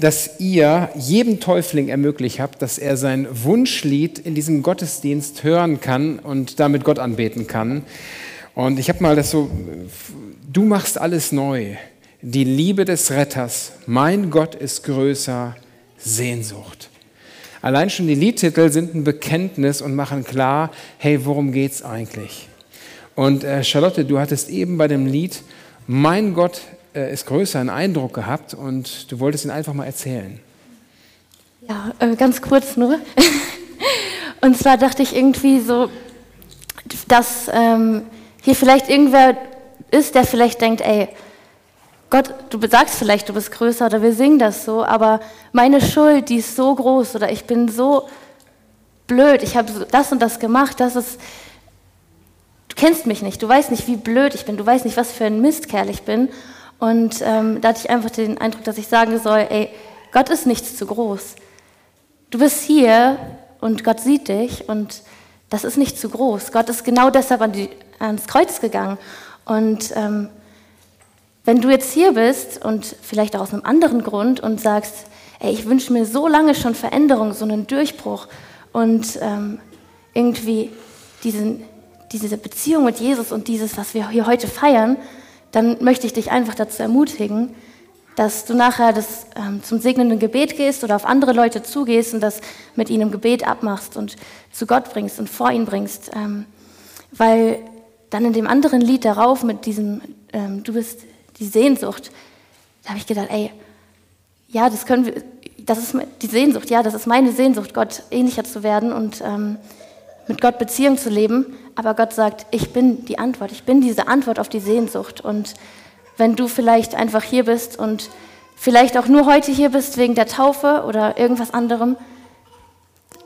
dass ihr jedem Täufling ermöglicht habt, dass er sein Wunschlied in diesem Gottesdienst hören kann und damit Gott anbeten kann. Und ich habe mal das so, du machst alles neu. Die Liebe des Retters, mein Gott ist größer, Sehnsucht. Allein schon die Liedtitel sind ein Bekenntnis und machen klar, hey, worum geht's eigentlich? Und äh, Charlotte, du hattest eben bei dem Lied Mein Gott äh, ist größer einen Eindruck gehabt und du wolltest ihn einfach mal erzählen. Ja, äh, ganz kurz nur. und zwar dachte ich irgendwie so, dass ähm, hier vielleicht irgendwer ist, der vielleicht denkt, ey, Gott, du sagst vielleicht, du bist größer oder wir singen das so, aber meine Schuld, die ist so groß oder ich bin so blöd, ich habe das und das gemacht, das ist, du kennst mich nicht, du weißt nicht, wie blöd ich bin, du weißt nicht, was für ein Mistkerl ich bin und ähm, da hatte ich einfach den Eindruck, dass ich sagen soll, ey, Gott ist nichts zu groß. Du bist hier und Gott sieht dich und das ist nicht zu groß. Gott ist genau deshalb an die, ans Kreuz gegangen. Und ähm, wenn du jetzt hier bist und vielleicht auch aus einem anderen Grund und sagst, ey, ich wünsche mir so lange schon Veränderung, so einen Durchbruch und ähm, irgendwie diesen, diese Beziehung mit Jesus und dieses, was wir hier heute feiern, dann möchte ich dich einfach dazu ermutigen, dass du nachher das, ähm, zum segnenden Gebet gehst oder auf andere Leute zugehst und das mit ihnen im Gebet abmachst und zu Gott bringst und vor ihn bringst. Ähm, weil dann in dem anderen Lied darauf mit diesem, ähm, du bist die Sehnsucht, da habe ich gedacht, ey, ja, das können wir, das ist die Sehnsucht, ja, das ist meine Sehnsucht, Gott ähnlicher zu werden und ähm, mit Gott Beziehung zu leben. Aber Gott sagt, ich bin die Antwort, ich bin diese Antwort auf die Sehnsucht. Und wenn du vielleicht einfach hier bist und vielleicht auch nur heute hier bist wegen der Taufe oder irgendwas anderem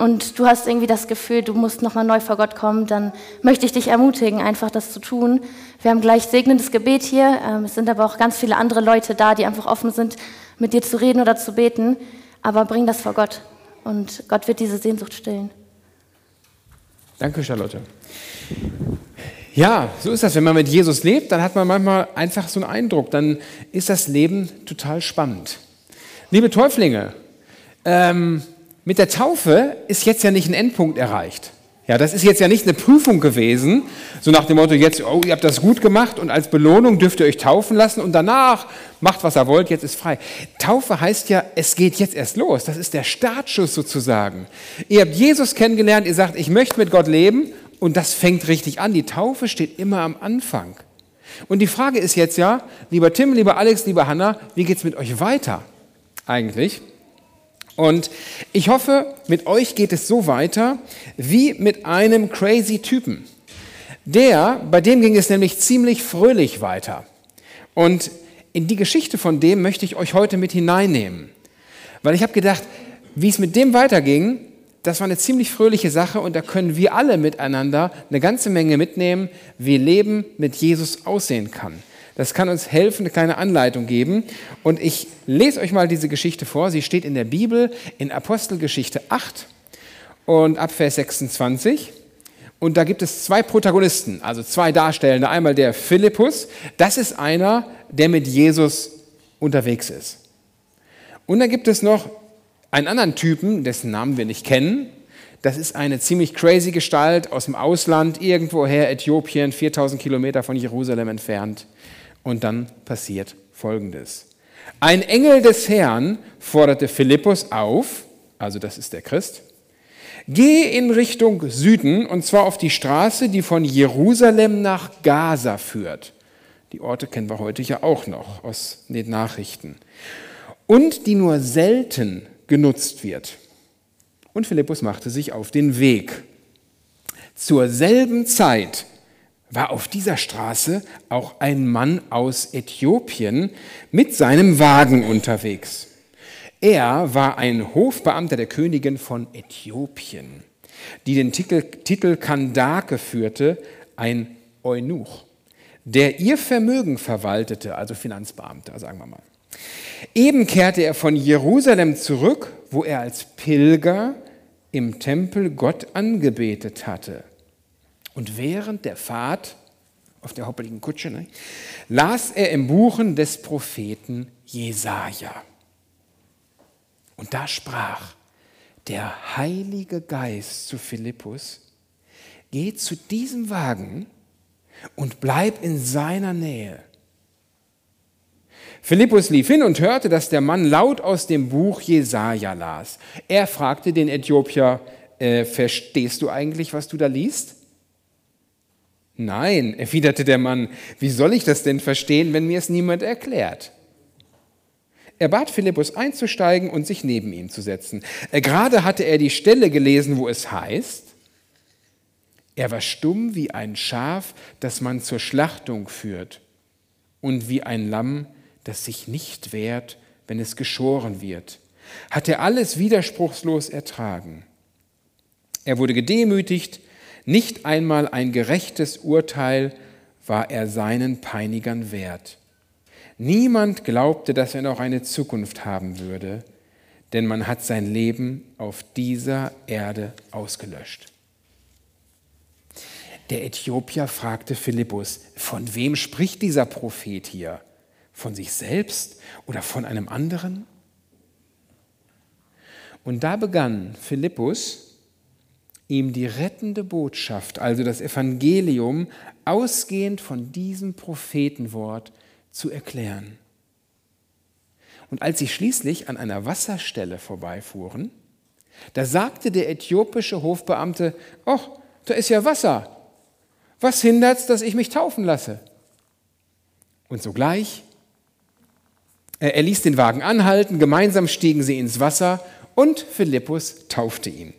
und du hast irgendwie das Gefühl, du musst nochmal neu vor Gott kommen, dann möchte ich dich ermutigen, einfach das zu tun. Wir haben gleich segnendes Gebet hier. Ähm, es sind aber auch ganz viele andere Leute da, die einfach offen sind, mit dir zu reden oder zu beten. Aber bring das vor Gott und Gott wird diese Sehnsucht stillen. Danke, Charlotte. Ja, so ist das. Wenn man mit Jesus lebt, dann hat man manchmal einfach so einen Eindruck. Dann ist das Leben total spannend. Liebe Täuflinge, ähm, mit der Taufe ist jetzt ja nicht ein Endpunkt erreicht. Ja, das ist jetzt ja nicht eine Prüfung gewesen, so nach dem Motto, jetzt, oh, ihr habt das gut gemacht und als Belohnung dürft ihr euch taufen lassen und danach macht, was ihr wollt, jetzt ist frei. Taufe heißt ja, es geht jetzt erst los. Das ist der Startschuss sozusagen. Ihr habt Jesus kennengelernt, ihr sagt, ich möchte mit Gott leben und das fängt richtig an. Die Taufe steht immer am Anfang. Und die Frage ist jetzt ja, lieber Tim, lieber Alex, lieber Hanna, wie geht es mit euch weiter eigentlich? Und ich hoffe, mit euch geht es so weiter wie mit einem crazy Typen. Der, bei dem ging es nämlich ziemlich fröhlich weiter. Und in die Geschichte von dem möchte ich euch heute mit hineinnehmen. Weil ich habe gedacht, wie es mit dem weiterging, das war eine ziemlich fröhliche Sache und da können wir alle miteinander eine ganze Menge mitnehmen, wie Leben mit Jesus aussehen kann. Das kann uns helfen, eine kleine Anleitung geben. Und ich lese euch mal diese Geschichte vor. Sie steht in der Bibel in Apostelgeschichte 8 und ab Vers 26. Und da gibt es zwei Protagonisten, also zwei Darstellende. Einmal der Philippus, das ist einer, der mit Jesus unterwegs ist. Und dann gibt es noch einen anderen Typen, dessen Namen wir nicht kennen. Das ist eine ziemlich crazy Gestalt aus dem Ausland, irgendwoher Äthiopien, 4000 Kilometer von Jerusalem entfernt. Und dann passiert Folgendes. Ein Engel des Herrn forderte Philippus auf, also das ist der Christ, geh in Richtung Süden und zwar auf die Straße, die von Jerusalem nach Gaza führt. Die Orte kennen wir heute ja auch noch aus den Nachrichten. Und die nur selten genutzt wird. Und Philippus machte sich auf den Weg. Zur selben Zeit war auf dieser Straße auch ein Mann aus Äthiopien mit seinem Wagen unterwegs. Er war ein Hofbeamter der Königin von Äthiopien, die den Titel, Titel Kandake führte, ein Eunuch, der ihr Vermögen verwaltete, also Finanzbeamter, sagen wir mal. Eben kehrte er von Jerusalem zurück, wo er als Pilger im Tempel Gott angebetet hatte. Und während der Fahrt auf der hoppeligen Kutsche ne, las er im Buchen des Propheten Jesaja. Und da sprach der Heilige Geist zu Philippus, geh zu diesem Wagen und bleib in seiner Nähe. Philippus lief hin und hörte, dass der Mann laut aus dem Buch Jesaja las. Er fragte den Äthiopier, äh, verstehst du eigentlich, was du da liest? Nein, erwiderte der Mann, wie soll ich das denn verstehen, wenn mir es niemand erklärt? Er bat Philippus einzusteigen und sich neben ihn zu setzen. Äh, gerade hatte er die Stelle gelesen, wo es heißt, er war stumm wie ein Schaf, das man zur Schlachtung führt, und wie ein Lamm, das sich nicht wehrt, wenn es geschoren wird. Hat er alles widerspruchslos ertragen. Er wurde gedemütigt, nicht einmal ein gerechtes Urteil war er seinen Peinigern wert. Niemand glaubte, dass er noch eine Zukunft haben würde, denn man hat sein Leben auf dieser Erde ausgelöscht. Der Äthiopier fragte Philippus, von wem spricht dieser Prophet hier? Von sich selbst oder von einem anderen? Und da begann Philippus ihm die rettende Botschaft, also das Evangelium, ausgehend von diesem Prophetenwort zu erklären. Und als sie schließlich an einer Wasserstelle vorbeifuhren, da sagte der äthiopische Hofbeamte, ach, da ist ja Wasser. Was hindert's, dass ich mich taufen lasse? Und sogleich, er ließ den Wagen anhalten, gemeinsam stiegen sie ins Wasser und Philippus taufte ihn.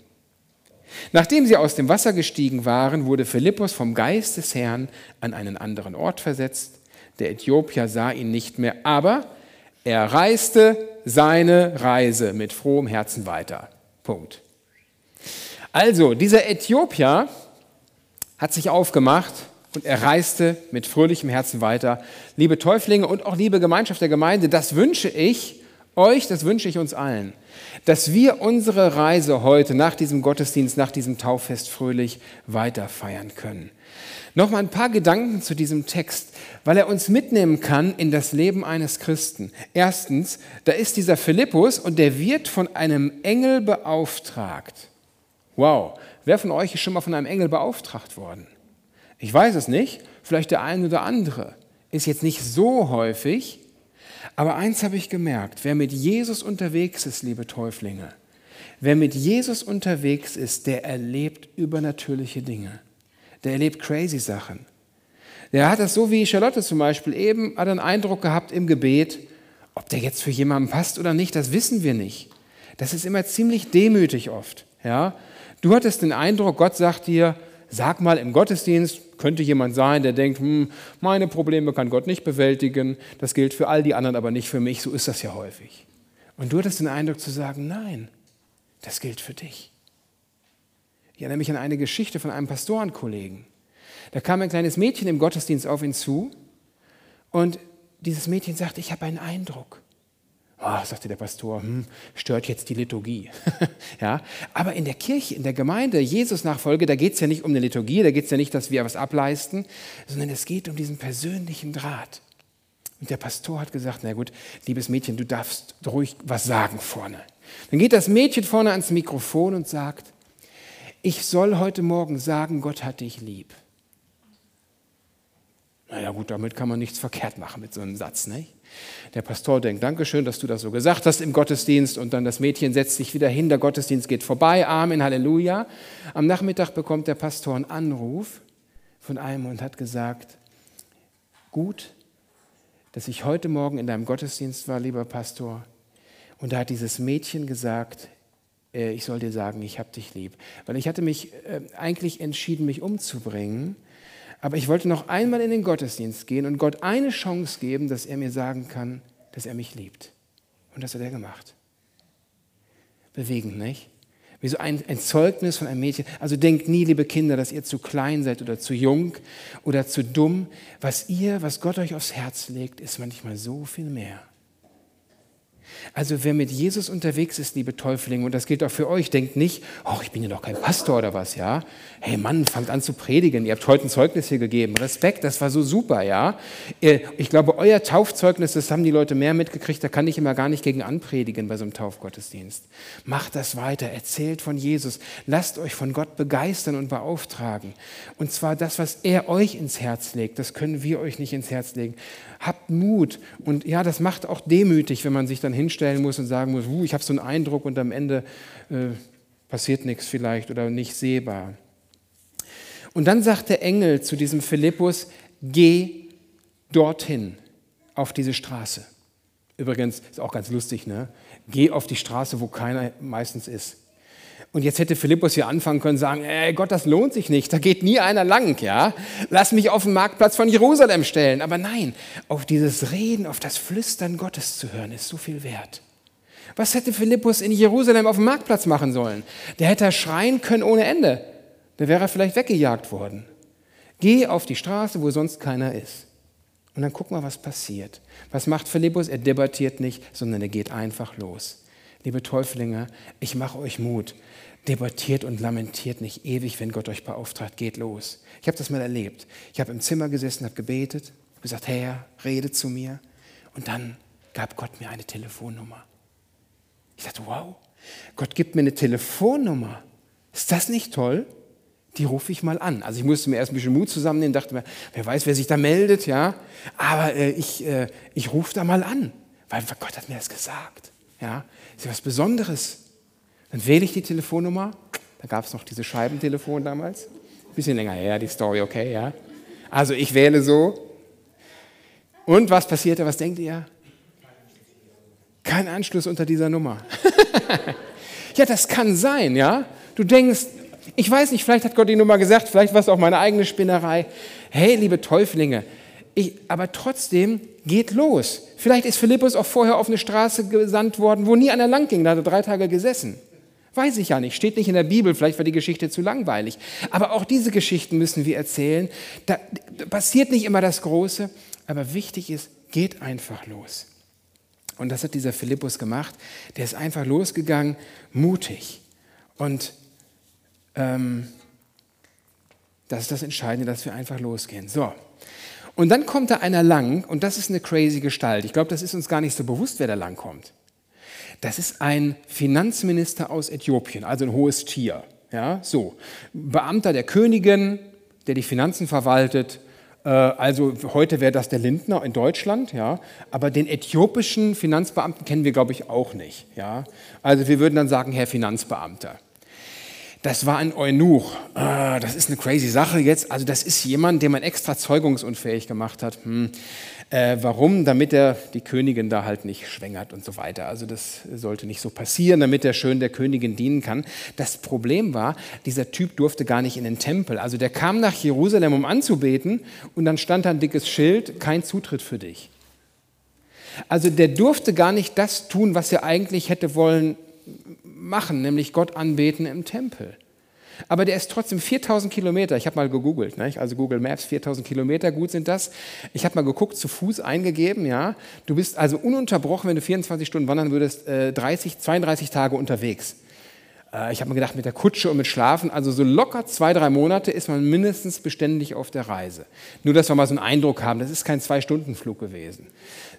Nachdem sie aus dem Wasser gestiegen waren, wurde Philippus vom Geist des Herrn an einen anderen Ort versetzt. Der Äthiopier sah ihn nicht mehr, aber er reiste seine Reise mit frohem Herzen weiter. Punkt. Also, dieser Äthiopier hat sich aufgemacht und er reiste mit fröhlichem Herzen weiter. Liebe Täuflinge und auch liebe Gemeinschaft der Gemeinde, das wünsche ich euch, das wünsche ich uns allen dass wir unsere Reise heute nach diesem Gottesdienst, nach diesem Tauffest fröhlich weiter feiern können. Nochmal ein paar Gedanken zu diesem Text, weil er uns mitnehmen kann in das Leben eines Christen. Erstens, da ist dieser Philippus und der wird von einem Engel beauftragt. Wow, wer von euch ist schon mal von einem Engel beauftragt worden? Ich weiß es nicht, vielleicht der eine oder andere. Ist jetzt nicht so häufig, aber eins habe ich gemerkt, wer mit Jesus unterwegs ist, liebe Täuflinge, wer mit Jesus unterwegs ist, der erlebt übernatürliche Dinge. Der erlebt crazy Sachen. Der hat das so wie Charlotte zum Beispiel eben, hat einen Eindruck gehabt im Gebet, ob der jetzt für jemanden passt oder nicht, das wissen wir nicht. Das ist immer ziemlich demütig oft. Ja? Du hattest den Eindruck, Gott sagt dir, Sag mal, im Gottesdienst könnte jemand sein, der denkt, hm, meine Probleme kann Gott nicht bewältigen, das gilt für all die anderen, aber nicht für mich, so ist das ja häufig. Und du hattest den Eindruck zu sagen, nein, das gilt für dich. Ich erinnere mich an eine Geschichte von einem Pastorenkollegen. Da kam ein kleines Mädchen im Gottesdienst auf ihn zu und dieses Mädchen sagte, ich habe einen Eindruck. Oh, sagte der Pastor, hm, stört jetzt die Liturgie. ja, aber in der Kirche, in der Gemeinde, Jesus-Nachfolge, da geht es ja nicht um eine Liturgie, da geht es ja nicht, dass wir was ableisten, sondern es geht um diesen persönlichen Draht. Und der Pastor hat gesagt, na gut, liebes Mädchen, du darfst ruhig was sagen vorne. Dann geht das Mädchen vorne ans Mikrofon und sagt, ich soll heute Morgen sagen, Gott hat dich lieb. Naja gut, damit kann man nichts verkehrt machen mit so einem Satz, nicht? Der Pastor denkt, Dankeschön, dass du das so gesagt hast im Gottesdienst und dann das Mädchen setzt sich wieder hin, der Gottesdienst geht vorbei, Amen, Halleluja. Am Nachmittag bekommt der Pastor einen Anruf von einem und hat gesagt, gut, dass ich heute Morgen in deinem Gottesdienst war, lieber Pastor. Und da hat dieses Mädchen gesagt, äh, ich soll dir sagen, ich habe dich lieb. Weil ich hatte mich äh, eigentlich entschieden, mich umzubringen aber ich wollte noch einmal in den Gottesdienst gehen und Gott eine Chance geben, dass er mir sagen kann, dass er mich liebt. Und das hat er gemacht. Bewegend, nicht? Wie so ein, ein Zeugnis von einem Mädchen. Also denkt nie, liebe Kinder, dass ihr zu klein seid oder zu jung oder zu dumm. Was ihr, was Gott euch aufs Herz legt, ist manchmal so viel mehr. Also wer mit Jesus unterwegs ist, liebe Täuflinge, und das gilt auch für euch, denkt nicht, oh, ich bin ja doch kein Pastor oder was, ja. Hey Mann, fangt an zu predigen. Ihr habt heute ein Zeugnis hier gegeben. Respekt, das war so super, ja. Ich glaube, euer Taufzeugnis, das haben die Leute mehr mitgekriegt, da kann ich immer gar nicht gegen anpredigen bei so einem Taufgottesdienst. Macht das weiter, erzählt von Jesus, lasst euch von Gott begeistern und beauftragen. Und zwar das, was er euch ins Herz legt, das können wir euch nicht ins Herz legen. Habt Mut. Und ja, das macht auch demütig, wenn man sich dann hinstellen muss und sagen muss, ich habe so einen Eindruck und am Ende äh, passiert nichts vielleicht oder nicht sehbar. Und dann sagt der Engel zu diesem Philippus, geh dorthin, auf diese Straße. Übrigens ist auch ganz lustig, ne? Geh auf die Straße, wo keiner meistens ist. Und jetzt hätte Philippus hier anfangen können, sagen, ey Gott, das lohnt sich nicht, da geht nie einer lang, ja. Lass mich auf den Marktplatz von Jerusalem stellen. Aber nein, auf dieses Reden, auf das Flüstern Gottes zu hören, ist so viel wert. Was hätte Philippus in Jerusalem auf dem Marktplatz machen sollen? Der hätte schreien können ohne Ende. Da wäre er vielleicht weggejagt worden. Geh auf die Straße, wo sonst keiner ist. Und dann guck mal, was passiert. Was macht Philippus? Er debattiert nicht, sondern er geht einfach los. Liebe Täuflinge, ich mache euch Mut. Debattiert und lamentiert nicht ewig, wenn Gott euch beauftragt. Geht los. Ich habe das mal erlebt. Ich habe im Zimmer gesessen, habe gebetet, gesagt, Herr, rede zu mir. Und dann gab Gott mir eine Telefonnummer. Ich dachte, wow, Gott gibt mir eine Telefonnummer. Ist das nicht toll? Die rufe ich mal an. Also ich musste mir erst ein bisschen Mut zusammennehmen, dachte mir, wer weiß, wer sich da meldet, ja. Aber äh, ich, äh, ich rufe da mal an, weil Gott hat mir das gesagt. Ja, ist ja was Besonderes. Dann wähle ich die Telefonnummer. Da gab es noch diese Scheibentelefon damals. Bisschen länger her, die Story, okay, ja. Also ich wähle so. Und was passierte? Was denkt ihr? Kein Anschluss unter dieser Nummer. ja, das kann sein, ja. Du denkst, ich weiß nicht, vielleicht hat Gott die Nummer gesagt, vielleicht war es auch meine eigene Spinnerei. Hey, liebe Täuflinge, ich, aber trotzdem geht los. Vielleicht ist Philippus auch vorher auf eine Straße gesandt worden, wo nie einer lang ging, da hat er drei Tage gesessen. Weiß ich ja nicht, steht nicht in der Bibel, vielleicht war die Geschichte zu langweilig. Aber auch diese Geschichten müssen wir erzählen. Da passiert nicht immer das Große, aber wichtig ist, geht einfach los. Und das hat dieser Philippus gemacht. Der ist einfach losgegangen, mutig. Und ähm, das ist das Entscheidende, dass wir einfach losgehen. So. Und dann kommt da einer lang, und das ist eine crazy Gestalt. Ich glaube, das ist uns gar nicht so bewusst, wer da lang kommt. Das ist ein Finanzminister aus Äthiopien, also ein hohes Tier. Ja, so. Beamter der Königin, der die Finanzen verwaltet. Äh, also heute wäre das der Lindner in Deutschland, ja. Aber den äthiopischen Finanzbeamten kennen wir, glaube ich, auch nicht. Ja. Also wir würden dann sagen, Herr Finanzbeamter. Das war ein Eunuch. Ah, das ist eine crazy Sache jetzt. Also das ist jemand, den man extra zeugungsunfähig gemacht hat. Hm. Äh, warum? Damit er die Königin da halt nicht schwängert und so weiter. Also das sollte nicht so passieren, damit er schön der Königin dienen kann. Das Problem war, dieser Typ durfte gar nicht in den Tempel. Also der kam nach Jerusalem, um anzubeten und dann stand da ein dickes Schild, kein Zutritt für dich. Also der durfte gar nicht das tun, was er eigentlich hätte wollen machen, nämlich Gott anbeten im Tempel. Aber der ist trotzdem 4000 Kilometer. Ich habe mal gegoogelt, ne? also Google Maps, 4000 Kilometer, gut sind das. Ich habe mal geguckt, zu Fuß eingegeben, ja. Du bist also ununterbrochen, wenn du 24 Stunden wandern würdest, 30, äh, 32 Tage unterwegs. Äh, ich habe mir gedacht, mit der Kutsche und mit Schlafen, also so locker zwei, drei Monate ist man mindestens beständig auf der Reise. Nur, dass wir mal so einen Eindruck haben, das ist kein Zwei-Stunden-Flug gewesen.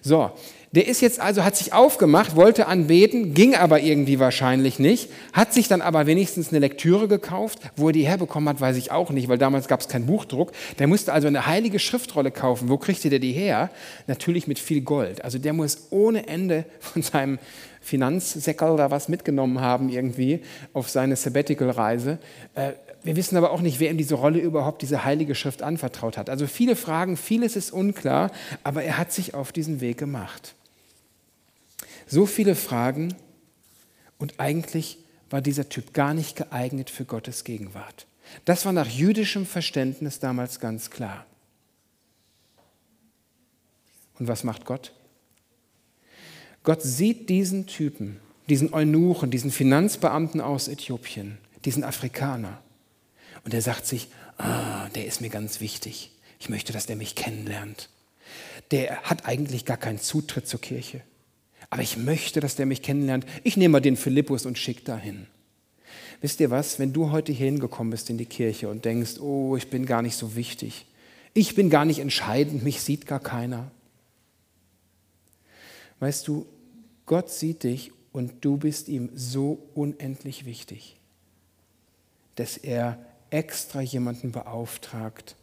So, der ist jetzt also, hat sich aufgemacht, wollte anbeten, ging aber irgendwie wahrscheinlich nicht, hat sich dann aber wenigstens eine Lektüre gekauft. Wo er die herbekommen hat, weiß ich auch nicht, weil damals gab es keinen Buchdruck. Der musste also eine heilige Schriftrolle kaufen. Wo kriegte der die her? Natürlich mit viel Gold. Also der muss ohne Ende von seinem Finanzsäckel da was mitgenommen haben irgendwie auf seine Sabbatical-Reise. Äh, wir wissen aber auch nicht, wer ihm diese Rolle überhaupt, diese heilige Schrift anvertraut hat. Also viele Fragen, vieles ist unklar, aber er hat sich auf diesen Weg gemacht. So viele Fragen und eigentlich war dieser Typ gar nicht geeignet für Gottes Gegenwart. Das war nach jüdischem Verständnis damals ganz klar. Und was macht Gott? Gott sieht diesen Typen, diesen Eunuchen, diesen Finanzbeamten aus Äthiopien, diesen Afrikaner. Und er sagt sich, ah, der ist mir ganz wichtig. Ich möchte, dass der mich kennenlernt. Der hat eigentlich gar keinen Zutritt zur Kirche. Aber ich möchte, dass der mich kennenlernt. Ich nehme mal den Philippus und schicke dahin. Wisst ihr was, wenn du heute hier hingekommen bist in die Kirche und denkst, oh, ich bin gar nicht so wichtig, ich bin gar nicht entscheidend, mich sieht gar keiner. Weißt du, Gott sieht dich und du bist ihm so unendlich wichtig, dass er extra jemanden beauftragt,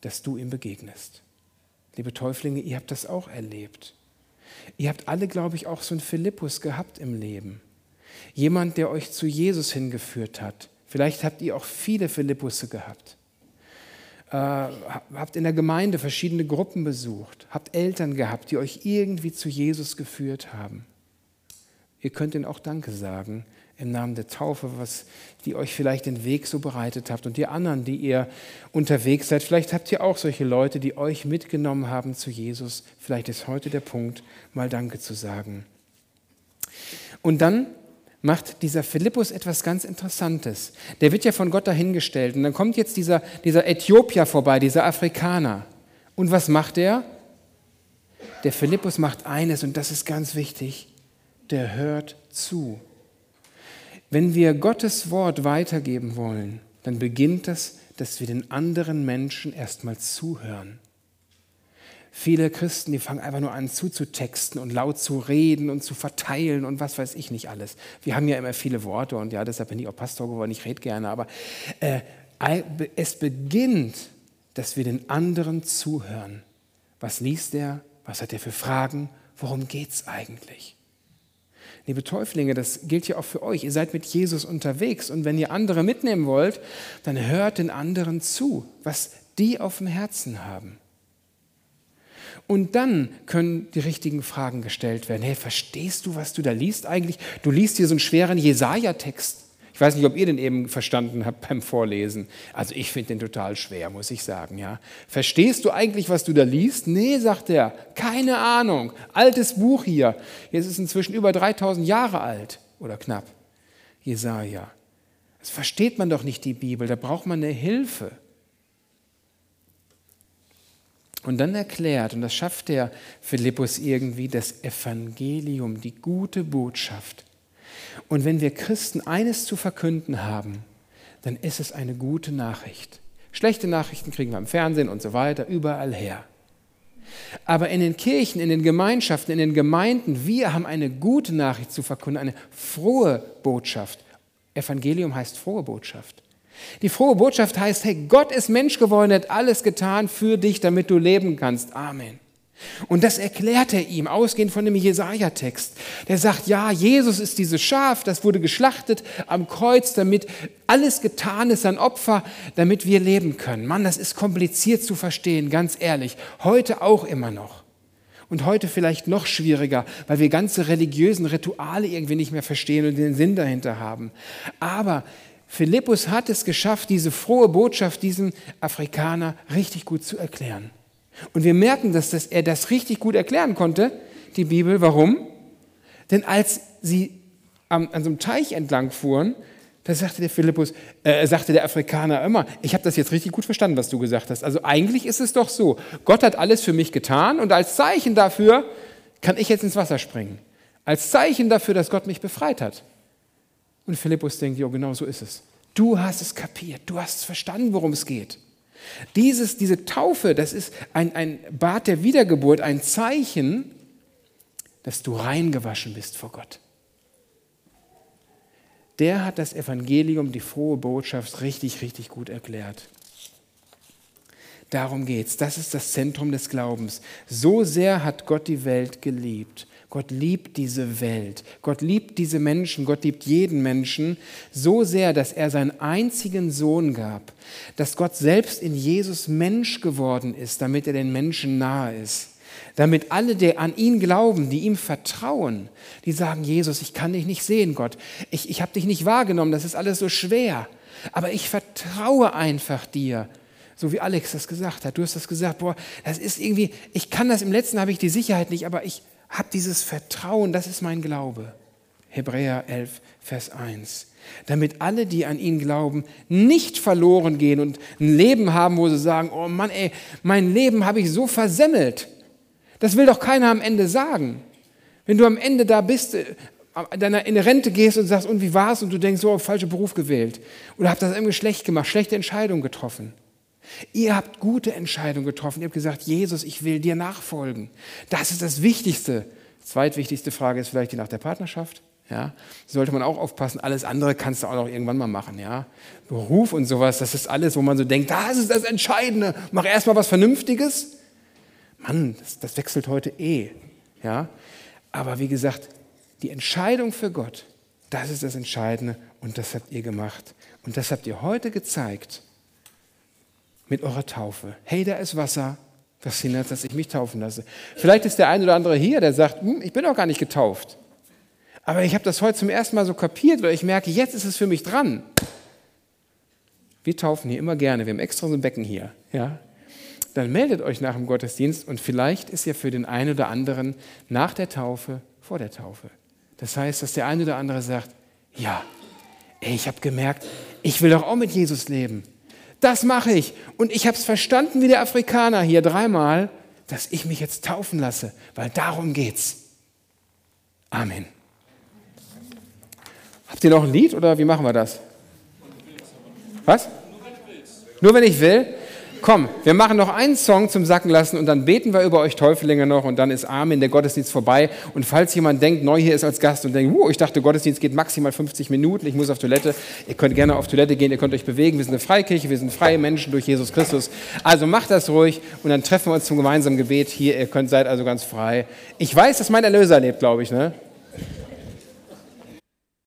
dass du ihm begegnest. Liebe Täuflinge, ihr habt das auch erlebt. Ihr habt alle, glaube ich, auch so einen Philippus gehabt im Leben. Jemand, der euch zu Jesus hingeführt hat. Vielleicht habt ihr auch viele Philippusse gehabt. Äh, habt in der Gemeinde verschiedene Gruppen besucht. Habt Eltern gehabt, die euch irgendwie zu Jesus geführt haben. Ihr könnt ihnen auch Danke sagen im Namen der Taufe, was die euch vielleicht den Weg so bereitet habt. Und die anderen, die ihr unterwegs seid, vielleicht habt ihr auch solche Leute, die euch mitgenommen haben zu Jesus. Vielleicht ist heute der Punkt, mal Danke zu sagen. Und dann macht dieser Philippus etwas ganz Interessantes. Der wird ja von Gott dahingestellt. Und dann kommt jetzt dieser, dieser Äthiopier vorbei, dieser Afrikaner. Und was macht er? Der Philippus macht eines, und das ist ganz wichtig der hört zu. Wenn wir Gottes Wort weitergeben wollen, dann beginnt das, dass wir den anderen Menschen erstmal zuhören. Viele Christen, die fangen einfach nur an zuzutexten und laut zu reden und zu verteilen und was weiß ich nicht alles. Wir haben ja immer viele Worte und ja, deshalb bin ich auch Pastor geworden, ich rede gerne, aber äh, es beginnt, dass wir den anderen zuhören. Was liest er? Was hat er für Fragen? Worum geht es eigentlich? Liebe Täuflinge, das gilt ja auch für euch. Ihr seid mit Jesus unterwegs und wenn ihr andere mitnehmen wollt, dann hört den anderen zu, was die auf dem Herzen haben. Und dann können die richtigen Fragen gestellt werden. Hey, verstehst du, was du da liest eigentlich? Du liest hier so einen schweren Jesaja-Text. Ich weiß nicht, ob ihr den eben verstanden habt beim Vorlesen. Also ich finde den total schwer, muss ich sagen. Ja. Verstehst du eigentlich, was du da liest? Nee, sagt er, keine Ahnung. Altes Buch hier. Jetzt ist inzwischen über 3000 Jahre alt oder knapp. Jesaja. Das versteht man doch nicht, die Bibel. Da braucht man eine Hilfe. Und dann erklärt, und das schafft der Philippus irgendwie, das Evangelium, die gute Botschaft und wenn wir Christen eines zu verkünden haben, dann ist es eine gute Nachricht. Schlechte Nachrichten kriegen wir im Fernsehen und so weiter, überall her. Aber in den Kirchen, in den Gemeinschaften, in den Gemeinden, wir haben eine gute Nachricht zu verkünden, eine frohe Botschaft. Evangelium heißt frohe Botschaft. Die frohe Botschaft heißt, hey, Gott ist Mensch geworden, hat alles getan für dich, damit du leben kannst. Amen. Und das erklärt er ihm, ausgehend von dem Jesaja-Text. Der sagt, ja, Jesus ist dieses Schaf, das wurde geschlachtet am Kreuz, damit alles getan ist an Opfer, damit wir leben können. Mann, das ist kompliziert zu verstehen, ganz ehrlich. Heute auch immer noch. Und heute vielleicht noch schwieriger, weil wir ganze religiösen Rituale irgendwie nicht mehr verstehen und den Sinn dahinter haben. Aber Philippus hat es geschafft, diese frohe Botschaft diesem Afrikaner richtig gut zu erklären. Und wir merken, dass, dass er das richtig gut erklären konnte, die Bibel. Warum? Denn als sie am, an so einem Teich entlang fuhren, da sagte der Philippus, äh, sagte der Afrikaner immer, ich habe das jetzt richtig gut verstanden, was du gesagt hast. Also eigentlich ist es doch so, Gott hat alles für mich getan und als Zeichen dafür kann ich jetzt ins Wasser springen. Als Zeichen dafür, dass Gott mich befreit hat. Und Philippus denkt, ja, genau so ist es. Du hast es kapiert, du hast verstanden, worum es geht. Dieses, diese Taufe, das ist ein, ein Bad der Wiedergeburt, ein Zeichen, dass du reingewaschen bist vor Gott. Der hat das Evangelium, die frohe Botschaft richtig, richtig gut erklärt. Darum geht's. Das ist das Zentrum des Glaubens. So sehr hat Gott die Welt geliebt, Gott liebt diese Welt. Gott liebt diese Menschen. Gott liebt jeden Menschen so sehr, dass er seinen einzigen Sohn gab. Dass Gott selbst in Jesus Mensch geworden ist, damit er den Menschen nahe ist. Damit alle, die an ihn glauben, die ihm vertrauen, die sagen, Jesus, ich kann dich nicht sehen, Gott. Ich, ich habe dich nicht wahrgenommen, das ist alles so schwer. Aber ich vertraue einfach dir so wie Alex das gesagt hat. Du hast das gesagt, boah, das ist irgendwie, ich kann das im letzten habe ich die Sicherheit nicht, aber ich hab dieses Vertrauen, das ist mein Glaube. Hebräer 11, Vers 1. Damit alle, die an ihn glauben, nicht verloren gehen und ein Leben haben, wo sie sagen, oh Mann, ey, mein Leben habe ich so versemmelt. Das will doch keiner am Ende sagen. Wenn du am Ende da bist, äh, in Rente gehst und sagst, und wie war's? Und du denkst, so, falscher Beruf gewählt. Oder habt das irgendwie schlecht gemacht, schlechte Entscheidungen getroffen. Ihr habt gute Entscheidungen getroffen. Ihr habt gesagt, Jesus, ich will dir nachfolgen. Das ist das Wichtigste. Zweitwichtigste Frage ist vielleicht die nach der Partnerschaft. Ja, sollte man auch aufpassen. Alles andere kannst du auch noch irgendwann mal machen. Ja, Beruf und sowas, das ist alles, wo man so denkt, das ist das Entscheidende. Mach erstmal was Vernünftiges. Mann, das, das wechselt heute eh. Ja, aber wie gesagt, die Entscheidung für Gott, das ist das Entscheidende und das habt ihr gemacht. Und das habt ihr heute gezeigt mit eurer Taufe. Hey, da ist Wasser. Was hindert, dass ich mich taufen lasse? Vielleicht ist der ein oder andere hier, der sagt, hm, ich bin auch gar nicht getauft. Aber ich habe das heute zum ersten Mal so kapiert, weil ich merke, jetzt ist es für mich dran. Wir taufen hier immer gerne. Wir haben extra so ein Becken hier. Ja? Dann meldet euch nach dem Gottesdienst und vielleicht ist ja für den einen oder anderen nach der Taufe vor der Taufe. Das heißt, dass der eine oder andere sagt, ja, ich habe gemerkt, ich will doch auch mit Jesus leben. Das mache ich. Und ich habe es verstanden wie der Afrikaner hier dreimal, dass ich mich jetzt taufen lasse, weil darum geht's. Amen. Habt ihr noch ein Lied oder wie machen wir das? Was? Nur wenn ich will? Komm, wir machen noch einen Song zum Sacken lassen und dann beten wir über euch Täufelinge noch und dann ist Amen, der Gottesdienst vorbei. Und falls jemand denkt, neu hier ist als Gast und denkt, uh, ich dachte, Gottesdienst geht maximal 50 Minuten, ich muss auf Toilette, ihr könnt gerne auf Toilette gehen, ihr könnt euch bewegen. Wir sind eine Freikirche, wir sind freie Menschen durch Jesus Christus. Also macht das ruhig und dann treffen wir uns zum gemeinsamen Gebet hier. Ihr könnt seid also ganz frei. Ich weiß, dass mein Erlöser lebt, glaube ich, ne?